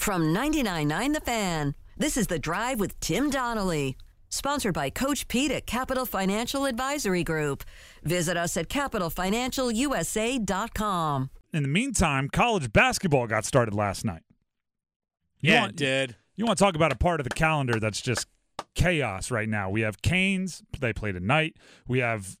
From 99.9 The Fan, this is The Drive with Tim Donnelly. Sponsored by Coach Pete at Capital Financial Advisory Group. Visit us at capitalfinancialusa.com. In the meantime, college basketball got started last night. You Yeah, want- it did. You want to talk about a part of the calendar that's just chaos right now? We have Canes, they play tonight. We have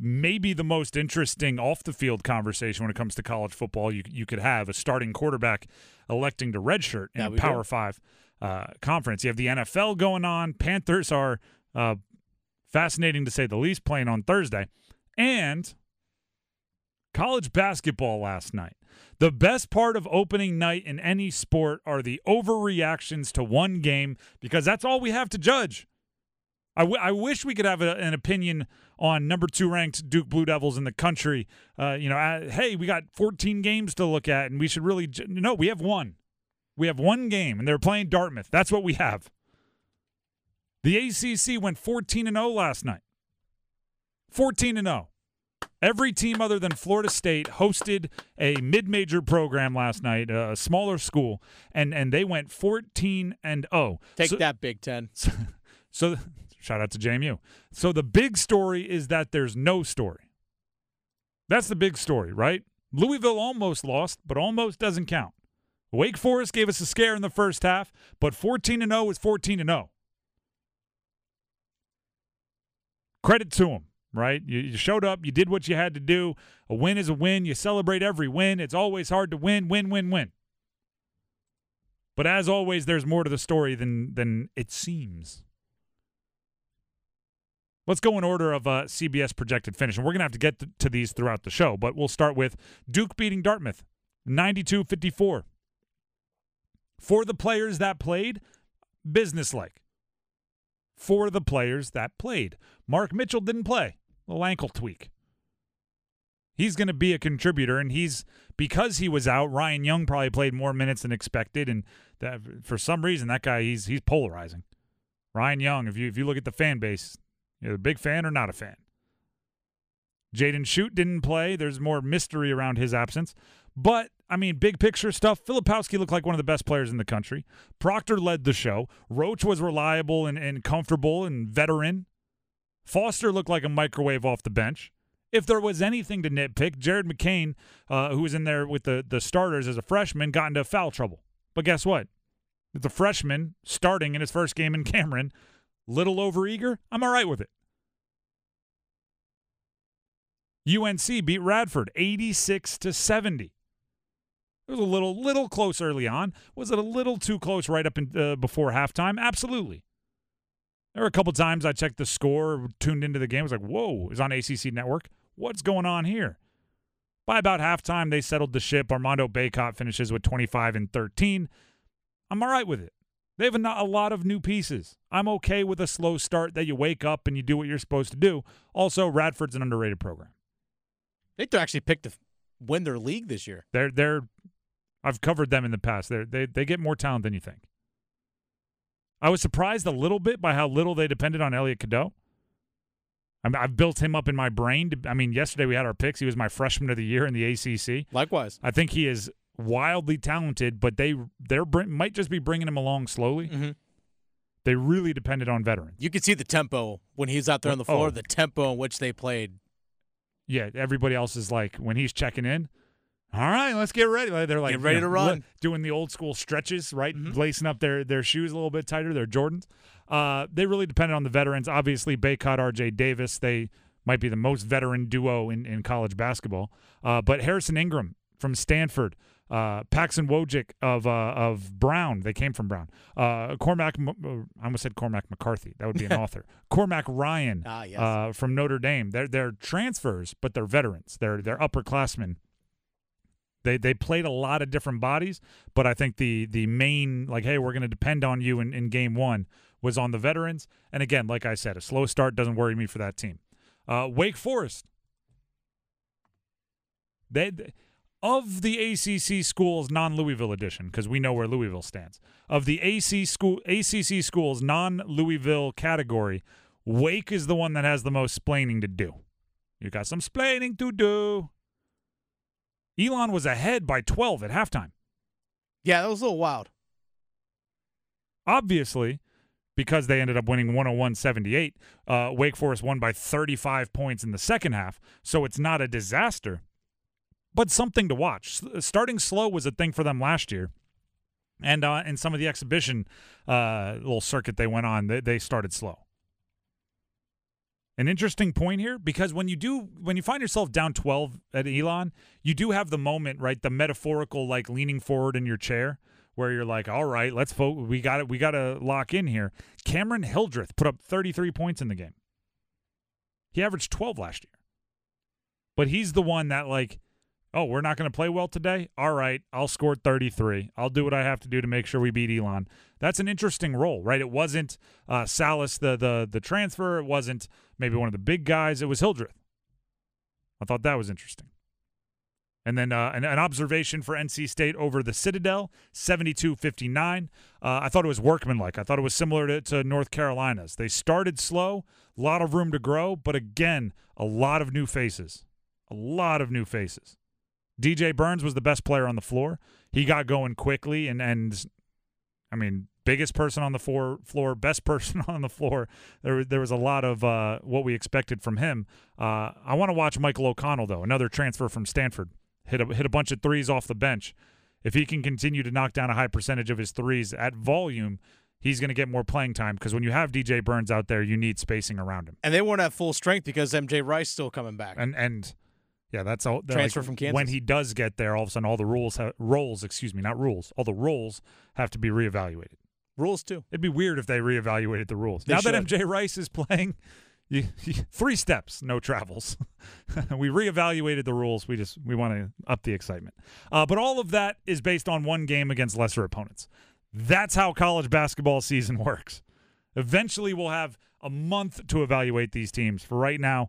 maybe the most interesting off the field conversation when it comes to college football you you could have a starting quarterback electing to redshirt in Yeah, a we do. Power Five uh, conference. You have the NFL going on. Panthers are uh, fascinating to say the least, playing on Thursday, and college basketball last night. The best part of opening night in any sport are the overreactions to one game because that's all we have to judge. I, w- I wish we could have a, an opinion on number two ranked Duke Blue Devils in the country. Uh, you know, uh, hey, we got 14 games to look at, and we should really. No, we have one. We have one game, and they're playing Dartmouth. That's what we have. The ACC went 14 and 0 last night. 14 and 0. Every team other than Florida State hosted a mid-major program last night, a smaller school, and and they went 14 and 0. Take So- that, Big Ten. so, shout out to JMU. So the big story is that there's no story. That's the big story, right? Louisville almost lost, but almost doesn't count. Wake Forest gave us a scare in the first half, but 14 and 0 is 14 and 0. Credit to them, right? You, you showed up, you did what you had to do. A win is a win. You celebrate every win. It's always hard to win, win, win, win. But as always, there's more to the story than than it seems. Let's go in order of uh, CBS projected finish, and we're gonna have to get to, to these throughout the show. But we'll start with Duke beating Dartmouth, 92-54. For the players that played, businesslike. For the players that played, Mark Mitchell didn't play, little ankle tweak. He's going to be a contributor, and he's because he was out. Ryan Young probably played more minutes than expected, and that, for some reason, that guy he's he's polarizing. Ryan Young, if you if you look at the fan base, you're a big fan or not a fan. Jaden Schutt didn't play. There's more mystery around his absence, but I mean, big picture stuff. Filipowski looked like one of the best players in the country. Proctor led the show. Roach was reliable and, and comfortable and veteran. Foster looked like a microwave off the bench. If there was anything to nitpick, Jared McCain, uh, who was in there with the, the starters as a freshman, got into foul trouble. But guess what? The freshman starting in his first game in Cameron, little overeager, I'm all right with it. UNC beat Radford 86 to 70. It was a little little close early on. Was it a little too close right up in, uh, before halftime? Absolutely. There were a couple times I checked the score, tuned into the game. I was like, whoa, it's on ACC Network. What's going on here? By about halftime, they settled the ship. Armando Bacot finishes with 25 and 13. I'm all right with it. They have a, lot of new pieces. I'm okay with a slow start that you wake up and you do what you're supposed to do. Also, Radford's an underrated program. They actually pick to win their league this year. They're they're I've covered them in the past. They're, they they get more talent than you think. I was surprised a little bit by how little they depended on Elliot Cadeau. I mean, I've built him up in my brain. To, I mean, yesterday we had our picks. He was my freshman of the year in the ACC. Likewise. I think he is wildly talented, but they they're might just be bringing him along slowly. hmm They really depended on veterans. You could see the tempo when he's out there on the floor, Oh. the tempo in which they played. Yeah, everybody else is like when he's checking in. All right, let's get ready. They're like Get ready you know, to run. doing the old school stretches, right? Mhm. Lacing up their their shoes a little bit tighter. Their Jordans. Uh, they really depended on the veterans. Obviously, Bacot, R.J. Davis. They might be the most veteran duo in, in college basketball. Uh, but Harrison Ingram from Stanford, uh, Paxson Wojcik of uh, of Brown. They came from Brown. Uh, Cormac. Uh, I almost said Cormac McCarthy. That would be an author. Cormac Ryan Ah, yes. uh, from Notre Dame. They're they're transfers, but they're veterans. They're they're upperclassmen. They they played a lot of different bodies, but I think the the main like, hey, we're going to depend on you in, in game one was on the veterans. And again, like I said, a slow start doesn't worry me for that team. Uh, Wake Forest. They, they- of the ACC schools non Louisville edition because we know where Louisville stands. Of the AC school ACC schools non Louisville category, Wake is the one that has the most splaining to do. You got some splaining to do. Elon was ahead by 12 at halftime. yeah, that was a little wild. Obviously, because they ended up winning 101 78, uh, Wake Forest won by 35 points in the second half. So it's not a disaster, but something to watch. Starting slow was a thing for them last year. And uh, in some of the exhibition uh, little circuit they went on, they, they started slow. An interesting point here because when you do when you find yourself down 12 at Elon, you do have the moment, right? The metaphorical like leaning forward in your chair where you're like, "All right, let's vote. We got it. We got to lock in here." Cameron Hildreth put up 33 points in the game. He averaged 12 last year. But he's the one that like oh, we're not going to play well today? All right, I'll score 33. I'll do what I have to do to make sure we beat Elon. That's an interesting role, right? It wasn't uh, Sallis, the, the, the transfer. It wasn't maybe one of the big guys. It was Hildreth. I thought that was interesting. And then uh, an, an, observation for NC State over the Citadel, 72 59. Uh, I thought it was workmanlike. I thought it was similar to, to North Carolina's. They started slow, a lot of room to grow, but again, a lot of new faces. A lot of new faces. DJ Burns was the best player on the floor. He got going quickly, and and I mean, biggest person on the floor, floor best person on the floor. There, there was a lot of uh, what we expected from him. Uh, I want to watch Michael O'Connell though, another transfer from Stanford. Hit a hit a bunch of threes off the bench. If he can continue to knock down a high percentage of his threes at volume, he's going to get more playing time because when you have DJ Burns out there, you need spacing around him. And they weren't at full strength because MJ Rice still coming back. And and yeah, that's all. Transfer like, from Kansas. When he does get there, all of a sudden, all the rules, ha- roles, excuse me, not rules, all the roles have to be reevaluated. Rules too. It'd be weird if they reevaluated the rules. They now should. that MJ Rice is playing, you, you, three steps, no travels. we reevaluated the rules. We just we want to up the excitement. Uh, but all of that is based on one game against lesser opponents. That's how college basketball season works. Eventually, we'll have a month to evaluate these teams. For right now,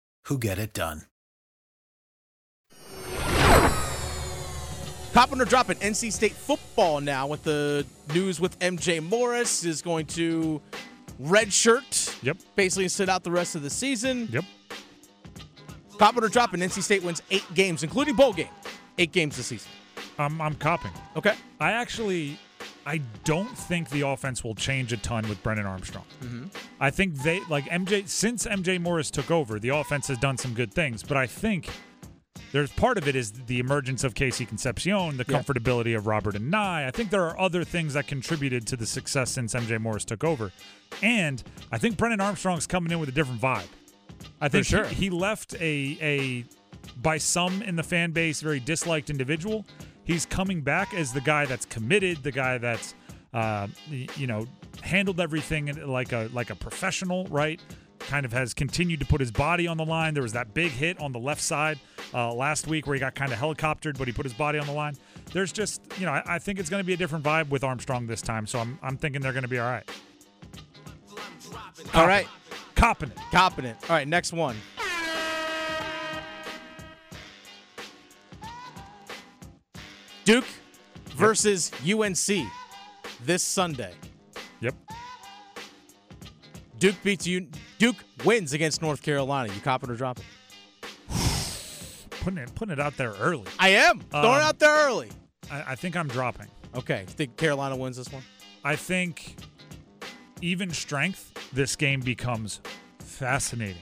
who get it done. Popping or dropping NC State football now with the news with MJ Morris is going to redshirt. Yep. Basically sit out the rest of the season. Yep. Popping or dropping, NC State wins eight games, including bowl game. Eight games this season. I'm I'm copying. Okay. I actually I don't think the offense will change a ton with Brennan Armstrong. Mm-hmm. I think they like MJ since MJ Morris took over, the offense has done some good things, but I think there's part of it is the emergence of KC Concepcion, the Yeah. comfortability of Robert and Nye. I think there are other things that contributed to the success since MJ Morris took over. And I think Brennan Armstrong's coming in with a different vibe. I think sure. he, he left a a by some in the fan base very disliked individual. He's coming back as the guy that's committed, the guy that's uh, you know handled everything like a like a professional, right? Kind of has continued to put his body on the line. There was that big hit on the left side uh, last week where he got kind of helicoptered, but he put his body on the line. There's just you know I, I think it's going to be a different vibe with Armstrong this time, so I'm I'm thinking they're going to be all right. All right. Copping it. Copping it. All right, next one. Duke versus UNC this Sunday. Yep. Duke beats you. Duke wins against North Carolina. You cop it or drop it? Putting it putting it out there early. I am throwing Um, it out there early. I, I think I'm dropping. Okay, think Carolina wins this one? I think even strength, this game becomes fascinating.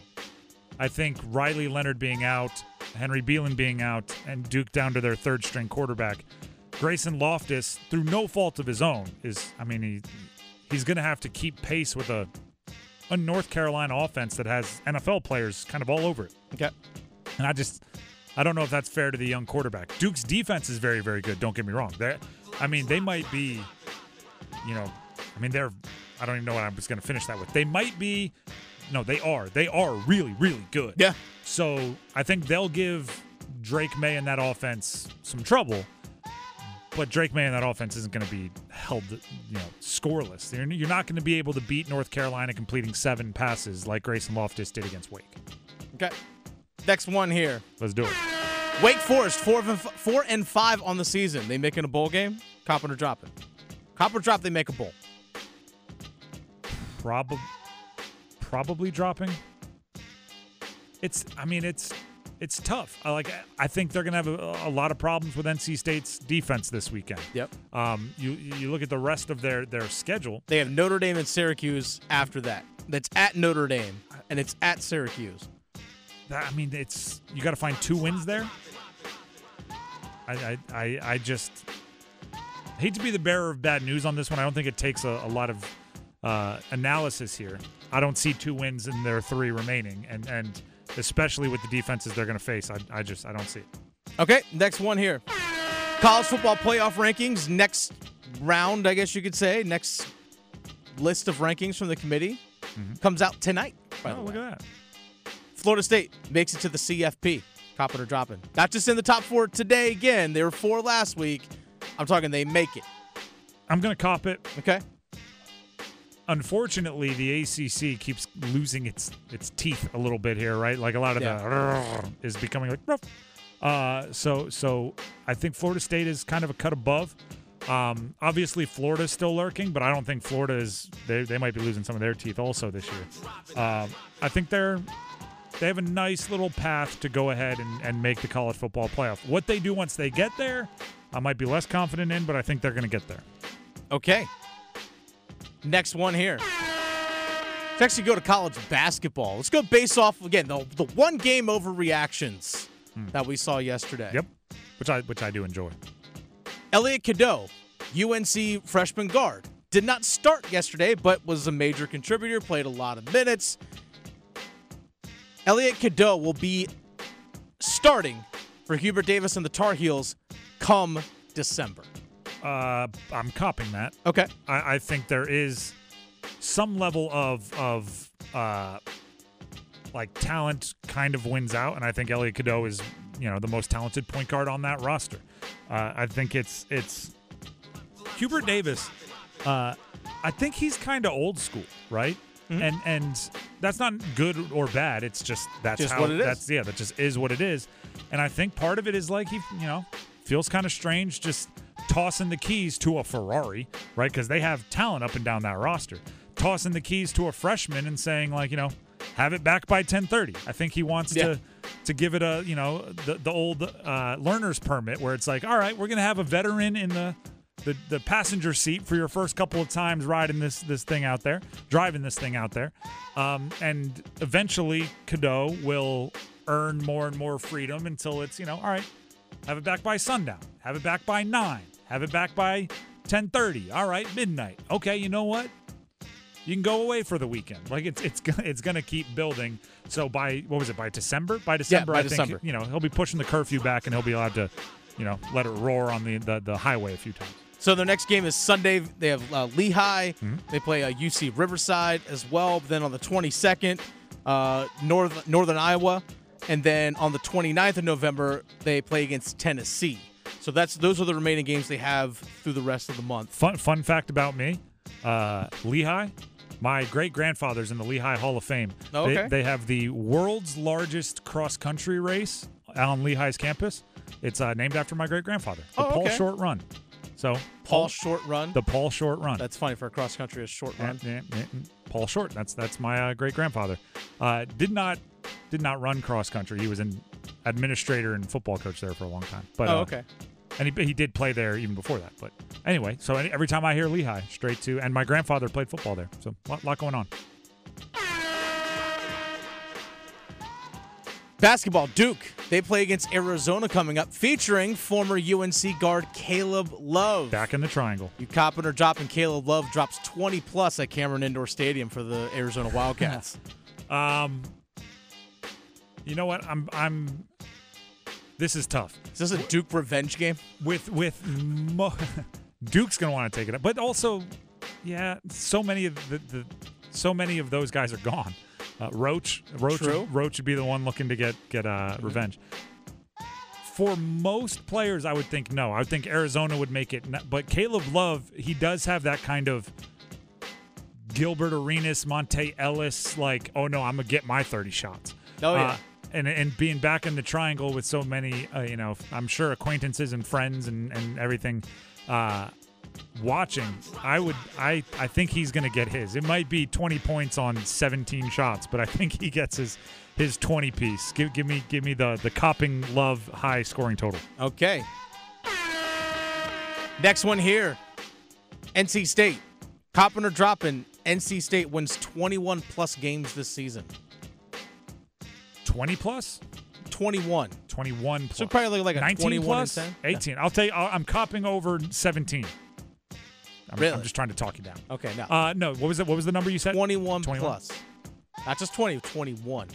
I think Riley Leonard being out, Henry Belin being out, and Duke down to their third string quarterback. Grayson Loftus, through no fault of his own, is I mean he he's gonna have to keep pace with a a North Carolina offense that has NFL players kind of all over it. Okay. And I just I don't know if that's fair to the young quarterback. Duke's defense is very, very good. Don't get me wrong. They I mean, they might be, you know, I mean, they're I don't even know what I was gonna finish that with. They might be no, they are. They are really, really good. Yeah. So I think they'll give Drake Maye and that offense some trouble. but Drake Maye and that offense isn't going to be held, you know, scoreless. You're, not going to be able to beat North Carolina completing seven passes like Grayson Loftus did against Wake. Okay. Next one here. Let's do it. Wake Forest, four and, f- four and five on the season. They making a bowl game? Copping or dropping? Cop or drop, they make a bowl. Probably, probably dropping. It's. I mean, it's. It's tough. I like. I think they're gonna have a, a lot of problems with NC State's defense this weekend. Yep. Um. You you look at the rest of their their schedule. They have Notre Dame and Syracuse after that. That's at Notre Dame, and it's at Syracuse. That, I mean, it's you got to find two wins there. I I I, I just hate to be the bearer of bad news on this one. I don't think it takes a, a lot of uh, analysis here. I don't see two wins in their three remaining, and and especially with the defenses they're going to face, I, I just I don't see it. Okay, next one here. College football playoff rankings. Next round, I guess you could say. Next list of rankings from the committee mm-hmm. comes out tonight. By oh, the Oh, way. look at that. Florida State makes it to the CFP. Copping or dropping. Not just in the top four today again. They were four last week. I'm talking they make it. I'm going to cop it. Okay? Unfortunately, the ACC keeps losing its its teeth a little bit here, right? Like a lot of the is becoming like rough. Uh, so so I think Florida State is kind of a cut above. Um, obviously, is still lurking, but I don't think Florida is. They, they might be losing some of their teeth also this year. Um, I think they're they have a nice little path to go ahead and, and make the college football playoff. What they do once they get there, I might be less confident in, but I think they're going to get there. Okay. Next one here. Let's actually go to college basketball. Let's go base off again the, the one game over overreactions hmm. that we saw yesterday. Yep, which I which I do enjoy. Elliot Cadeau, UNC freshman guard, did not start yesterday, but was a major contributor, played a lot of minutes. Elliot Cadeau will be starting for Hubert Davis and the Tar Heels come December. Uh, I'm copying that. Okay. I, I think there is some level of of uh, like talent kind of wins out, and I think Elliot Cadeau is you know the most talented point guard on that roster. Uh, I think it's it's Hubert Davis. Uh, I think he's kind of old school, right? And and that's not good or bad. It's just that's Just how what it is. that's yeah, that just is what it is. And I think part of it is like he, you know, feels kind of strange just tossing the keys to a Ferrari, right? Because they have talent up and down that roster. Tossing the keys to a freshman and saying like, you know, have it back by 10:30. I think he wants Yeah. to to give it a, you know, the the old uh, learner's permit where it's like, all right, we're gonna have a veteran in the the, the passenger seat for your first couple of times riding this this thing out there, driving this thing out there, um, and eventually Cadeau will earn more and more freedom until it's you know all right, have it back by sundown, have it back by nine, have it back by ten thirty. All right, midnight. Okay, you know what? You can go away for the weekend. Like it's it's gonna it's gonna keep building. So by what was it by December? By December, by I think December. you know he'll be pushing the curfew back and he'll be allowed to, you know, let it roar on the the, the highway a few times. So their next game is Sunday. They have uh, Lehigh. They play uh, UC Riverside as well. Then on the 22nd, uh, North, Northern Iowa. And then on the 29th of November, they play against Tennessee. So that's those are the remaining games they have through the rest of the month. Fun fun fact about me, uh, Lehigh. My great grandfather's in the Lehigh Hall of Fame. Oh, They- okay. They, have the world's largest cross country race on Lehigh's campus. It's uh, named after my great grandfather, the Oh, Paul okay. Short Run. So Paul Short Run. the Paul Short Run. That's funny for a cross country, a short Yeah, run. yeah, yeah. Paul Short. That's that's my uh, great grandfather. Uh, did not did not run cross country. He was an administrator and football coach there for a long time. But Oh, uh, okay. and he, he did play there even before that. But anyway, so any, every time I hear Lehigh, straight to and my grandfather played football there, so lot, lot going on. Basketball, Duke. They play against Arizona coming up, featuring former UNC guard Caleb Love. Back in the triangle. You copping or dropping Caleb Love drops 20 plus at Cameron Indoor Stadium for the Arizona Wildcats. Um, you know what? I'm I'm. This is tough. Is this a Duke revenge game? with with mo- Duke's gonna want to take it up, but also, yeah, so many of the, the so many of those guys are gone. Uh, Roach, Roach, True. Roach would be the one looking to get get uh, revenge. for most players, I would think no. I would think Arizona would make it. But Caleb Love, he does have that kind of Gilbert Arenas, Monta Ellis, like, oh no, I'm gonna get my 30 shots. Oh, yeah. Uh, and and being back in the triangle with so many, uh, you know, I'm sure acquaintances and friends and and everything. Uh, watching, I would, I, I think he's going to get his. It might be 20 points on 17 shots, but I think he gets his his 20 piece. Give, give me, give me the the copping love high scoring total. Okay. Next one here. NC State. Copping or dropping. NC State wins 21 plus games this season. 20 plus, 21. 21 plus. So probably like a 19 21 plus, and 10. 18. I'll tell you, I'm copping over 17. I'm, Really? I'm just trying to talk you down. Okay, no. Uh, no, what was it? What was the number you said? 21, 21? plus. Not just 20, 21.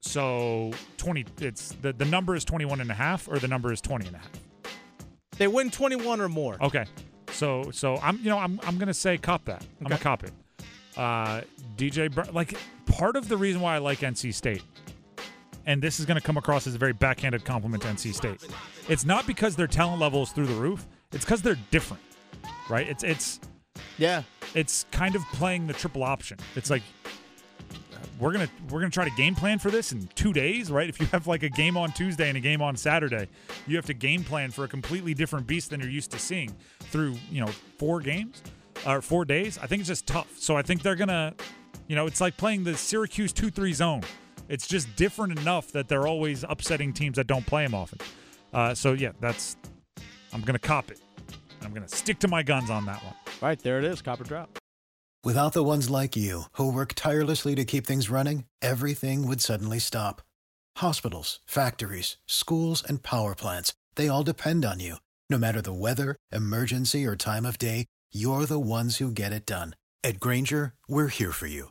So 20. It's the the number is 21 and a half, or the number is 20 and a half. They win 21 or more. Okay. So so I'm you know I'm I'm gonna say cop that. I'm gonna Okay. cop it. Uh, DJ Br- like part of the reason why I like NC State, and this is gonna come across as a very backhanded compliment to NC State. It's not because their talent level is through the roof. It's because they're different, right? It's it's Yeah. it's kind of playing the triple option. It's like we're gonna we're gonna try to game plan for this in two days, right? If you have like a game on Tuesday and a game on Saturday, you have to game plan for a completely different beast than you're used to seeing through you know four games or four days. I think it's just tough. So I think they're gonna, you know, it's like playing the Syracuse two three zone. It's just different enough that they're always upsetting teams that don't play them often. Uh, so yeah, that's I'm gonna cop it. I'm gonna stick to my guns on that one. All right, there it is. Copper drop. Without the ones like you, who work tirelessly to keep things running, everything would suddenly stop. Hospitals, factories, schools, and power plants, they all depend on you. No matter the weather, emergency, or time of day, you're the ones who get it done. At Grainger, we're here for you